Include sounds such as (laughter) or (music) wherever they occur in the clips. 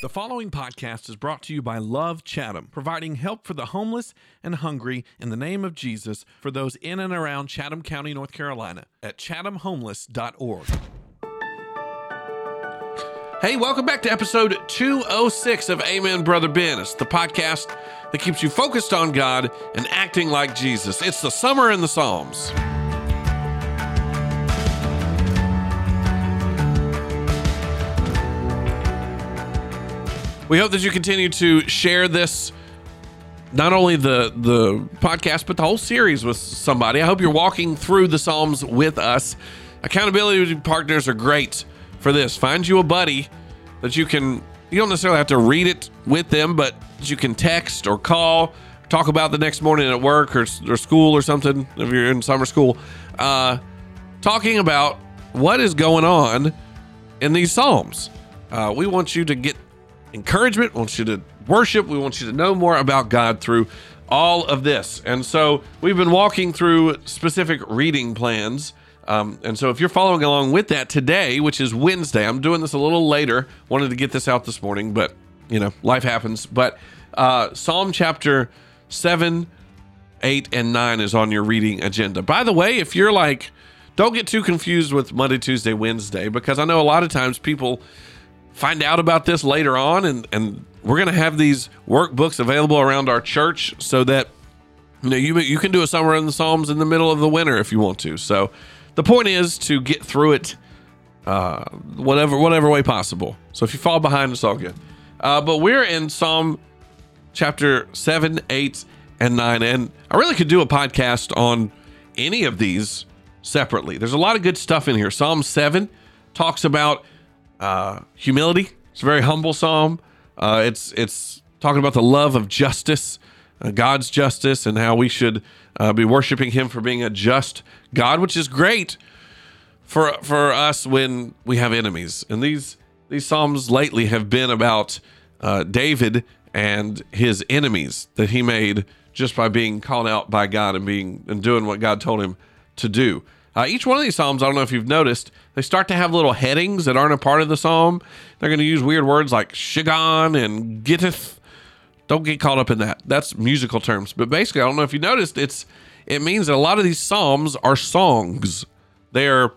The following podcast is brought to you by Love Chatham, providing help for the homeless and hungry in the name of Jesus for those in and around Chatham County, North Carolina at chathamhomeless.org. Hey, welcome back to episode 206 of Amen, Brother Ben. It's the podcast that keeps you focused on God and acting like Jesus. It's the summer in the Psalms. We hope that you continue to share this not only the the podcast but the whole series with somebody. I hope you're walking through the Psalms with us. Accountability partners are great for this. Find you a buddy that you can you don't necessarily have to read it with them, but you can text or call, talk about the next morning at work or, or school or something if you're in summer school. Uh, talking about what is going on in these Psalms. Uh, we want you to get encouragement. We want you to worship. We want you to know more about God through all of this. And so we've been walking through specific reading plans. Um, and so if you're following along with that today, which is Wednesday, I'm doing this a little later. Wanted to get this out this morning, but you know, life happens. But uh, Psalm chapter 7, 8, and 9 is on your reading agenda. By the way, if you're like, don't get too confused with Monday, Tuesday, Wednesday, because I know a lot of times people find out about this later on and and we're going to have these workbooks available around our church so that you know you you can do a summer in the psalms in the middle of the winter if you want to. So the point is to get through it uh, whatever whatever way possible. So if you fall behind it's all good. Uh, but we're in psalm chapter 7 8 and 9 and i really could do a podcast on any of these separately. There's a lot of good stuff in here. Psalm 7 talks about uh, humility. It's a very humble psalm. Uh, it's it's talking about the love of justice, uh, God's justice, and how we should uh, be worshiping Him for being a just God, which is great for for us when we have enemies. And these these psalms lately have been about uh, David and his enemies that he made just by being called out by God and being and doing what God told him to do. Uh, each one of these psalms, I don't know if you've noticed, they start to have little headings that aren't a part of the psalm. They're going to use weird words like shigon and gittith. Don't get caught up in that. That's musical terms. But basically, I don't know if you noticed, it's it means that a lot of these psalms are songs. They're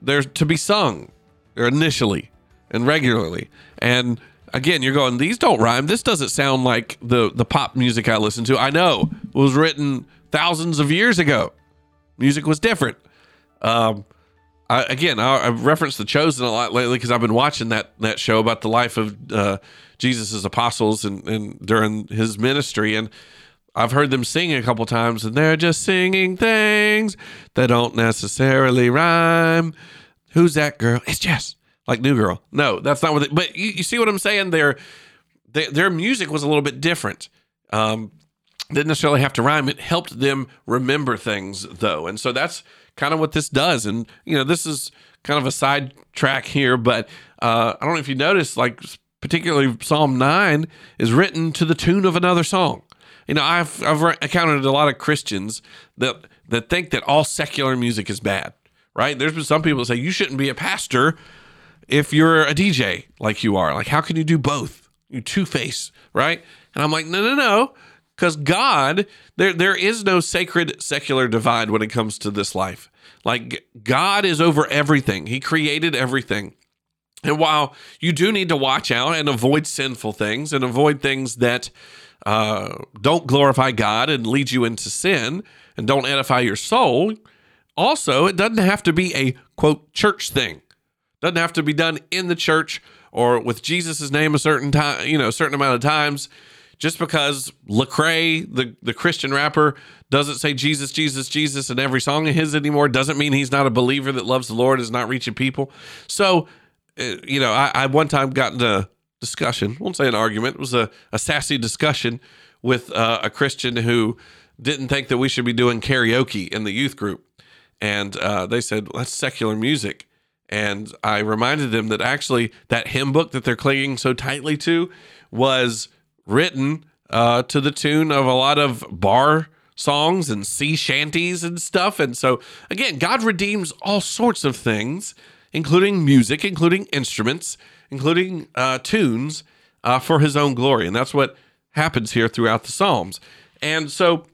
they're to be sung. Initially and regularly. And again, you're going, these don't rhyme. This doesn't sound like the the pop music I listen to. I know it was written thousands of years ago. Music was different. Um, I, again, I, have referenced the Chosen a lot lately because I've been watching that that show about the life of uh, Jesus's apostles and, and during his ministry, and I've heard them sing a couple times, and they're just singing things that don't necessarily rhyme. Who's that girl? It's Jess, like New Girl. No, that's not what. It, but you, you see what I'm saying? Their their, their music was a little bit different. Um, didn't necessarily have to rhyme. It helped them remember things though, and so that's kind of what this does. And you know, this is kind of a side track here, but uh, I don't know if you noticed, like particularly Psalm nine is written to the tune of another song. You know, I've I've encountered a lot of Christians that that think that all secular music is bad. Right? There's been some people that say you shouldn't be a pastor if you're a DJ like you are. Like, how can you do both? You two face, right? And I'm like, no, no, no because God, there there is no sacred secular divide when it comes to this life. Like God is over everything. He created everything. And while you do need to watch out and avoid sinful things and avoid things that uh, don't glorify God and lead you into sin and don't edify your soul, also it doesn't have to be a quote church thing. Doesn't have to be done in the church or with Jesus' name a certain time, you know, a certain amount of times just because Lecrae, the the Christian rapper, doesn't say Jesus, Jesus, Jesus in every song of his anymore, doesn't mean he's not a believer that loves the Lord, is not reaching people. So, uh, you know, I, I one time got into a discussion, won't say an argument, it was a, a sassy discussion with uh, a Christian who didn't think that we should be doing karaoke in the youth group. And uh, they said, well, that's secular music. And I reminded them that actually that hymn book that they're clinging so tightly to was written uh, to the tune of a lot of bar songs and sea shanties and stuff. And so, again, God redeems all sorts of things, including music, including instruments, including uh, tunes. uh, for his own glory. And that's what happens here throughout the Psalms. And so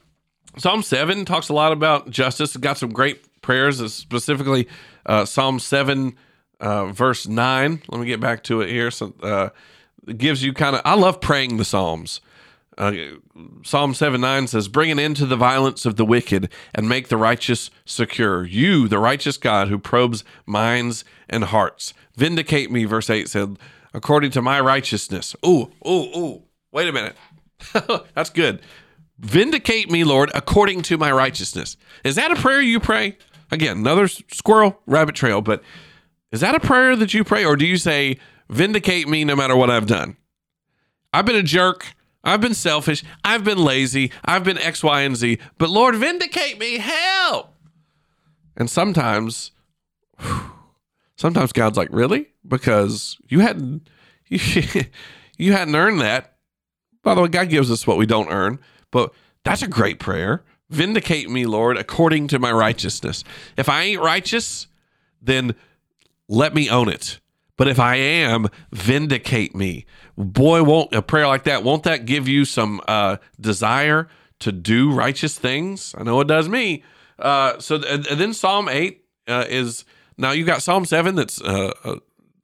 Psalm 7 talks a lot about justice. It's got some great prayers, uh, specifically uh, Psalm 7, uh, verse 9. Let me get back to it here. So, uh, gives you kind of, I love praying the Psalms. Uh, Psalm 7 9 says, Bring an end to the violence of the wicked and make the righteous secure. You, the righteous God who probes minds and hearts. Vindicate me, verse 8 said, according to my righteousness. Ooh, ooh, ooh. Wait a minute. (laughs) That's good. Vindicate me, Lord, according to my righteousness. Is that a prayer you pray? Again, another squirrel rabbit trail, but is that a prayer that you pray, or do you say, Vindicate me no matter what I've done? I've been a jerk. I've been selfish. I've been lazy. I've been X, Y, and Z. But Lord, vindicate me. Help. And sometimes, (sighs) sometimes God's like, really? Because you hadn't, you, (laughs) you hadn't earned that. By the way, God gives us what we don't earn, but that's a great prayer. Vindicate me, Lord, according to my righteousness. If I ain't righteous, then let me own it. But if I am, vindicate me. Boy, won't a prayer like that, won't that give you some uh, desire to do righteous things? I know it does me. Uh, so, and, then Psalm 8 uh, is now you got Psalm 7 that's uh, uh,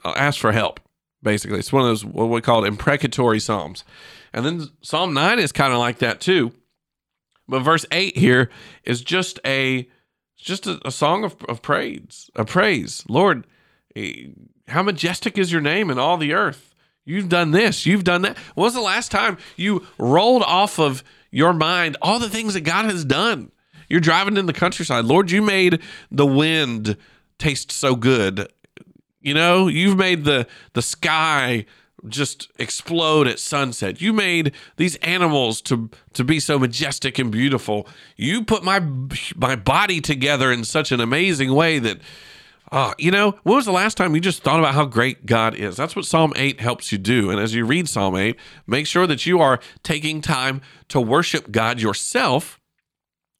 ask for help, basically. It's one of those, what we call imprecatory Psalms. And then Psalm 9 is kind of like that too. But verse 8 here is just a just a, a song of, of praise, a praise. Lord, Eh, how majestic is your name in all the earth? You've done this, you've done that. When was the last time you rolled off of your mind all the things that God has done? You're driving in the countryside. Lord, you made the wind taste so good. You know, you've made the the sky just explode at sunset. You made these animals to to be so majestic and beautiful. You put my my body together in such an amazing way that uh, you know, when was the last time you just thought about how great God is? That's what Psalm 8 helps you do. And as you read Psalm 8, make sure that you are taking time to worship God yourself,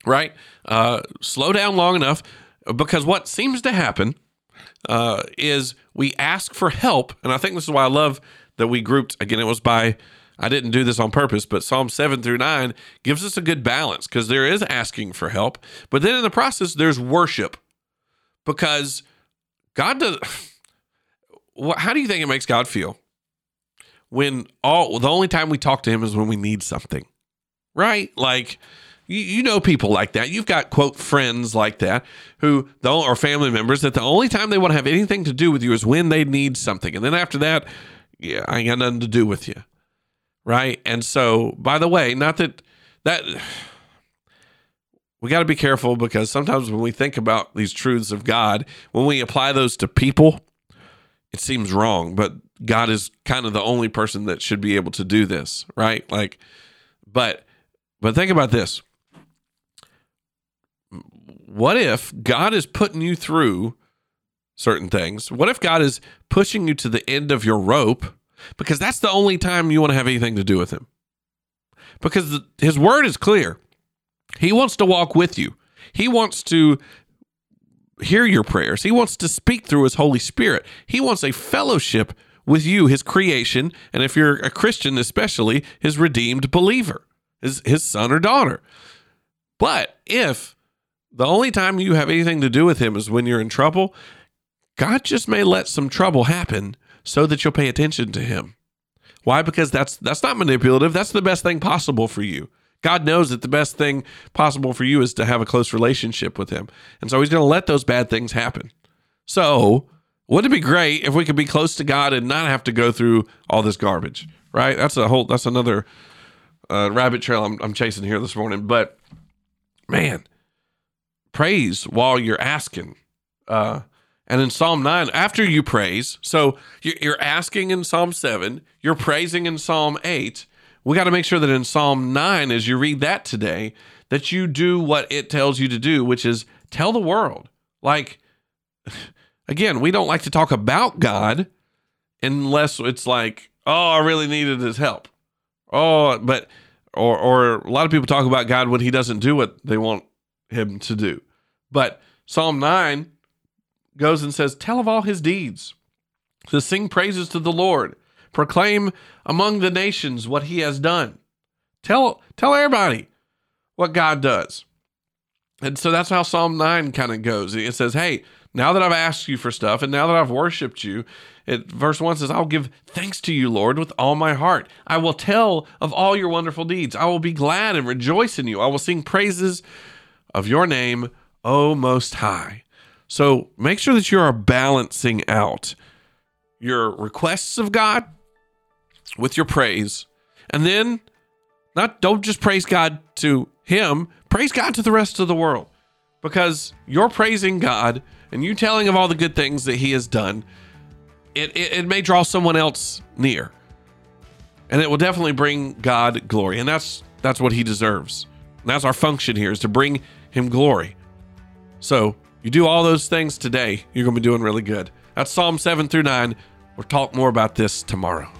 right? Uh, slow down long enough because what seems to happen uh, is we ask for help. And I think this is why I love that we grouped, again, it was by, I didn't do this on purpose, but Psalm 7 through 9 gives us a good balance because there is asking for help. But then in the process, there's worship because God does. (sighs) How do you think it makes God feel when all the only time we talk to Him is when we need something, right? Like you, you know people like that. You've got quote friends like that who the or family members that the only time they want to have anything to do with you is when they need something, and then after that, yeah, I ain't got nothing to do with you, right? And so, by the way, not that that we got to be careful because sometimes when we think about these truths of God, when we apply those to people, it seems wrong. But God is kind of the only person that should be able to do this, right? Like, but, but think about this. What if God is putting you through certain things? What if God is pushing you to the end of your rope? Because that's the only time you want to have anything to do with Him. Because His word is clear he wants to walk with you. He wants to hear your prayers. He wants to speak through his Holy Spirit. He wants a fellowship with you, his creation, and if you're a Christian, especially his redeemed believer, his, his son or daughter. But if the only time you have anything to do with him is when you're in trouble, God just may let some trouble happen so that you'll pay attention to him. Why? Because that's that's not manipulative. That's the best thing possible for you. God knows that the best thing possible for you is to have a close relationship with Him. And so He's going to let those bad things happen. So, wouldn't it be great if we could be close to God and not have to go through all this garbage? Right? That's a whole, that's another uh, rabbit trail I'm, I'm chasing here this morning. But man, praise while you're asking. Uh, and in Psalm 9, after you praise, so you're asking in Psalm 7, you're praising in Psalm 8, we got to make sure that in Psalm 9, as you read that today, that you do what it tells you to do, which is tell the world. Like, (laughs) again, we don't like to talk about God unless it's like, oh, I really needed his help. Oh, but, or, or a lot of people talk about God when he doesn't do what they want him to do. But Psalm 9 goes and says, tell of all his deeds, to sing praises to the Lord Proclaim among the nations what he has done. Tell tell everybody what God does. And so that's how Psalm 9 kind of goes. It says, Hey, now that I've asked you for stuff and now that I've worshiped you, it, verse 1 says, I'll give thanks to you, Lord, with all my heart. I will tell of all your wonderful deeds. I will be glad and rejoice in you. I will sing praises of your name, O Most High. So make sure that you are balancing out your requests of God with your praise. And then not don't just praise God to him, praise God to the rest of the world. Because you're praising God and you telling of all the good things that he has done, it, it, it may draw someone else near. And it will definitely bring God glory. And that's that's what he deserves. And that's our function here is to bring him glory. So you do all those things today, you're to be doing really good. That's Psalm 7 through 9. We'll talk more about this tomorrow.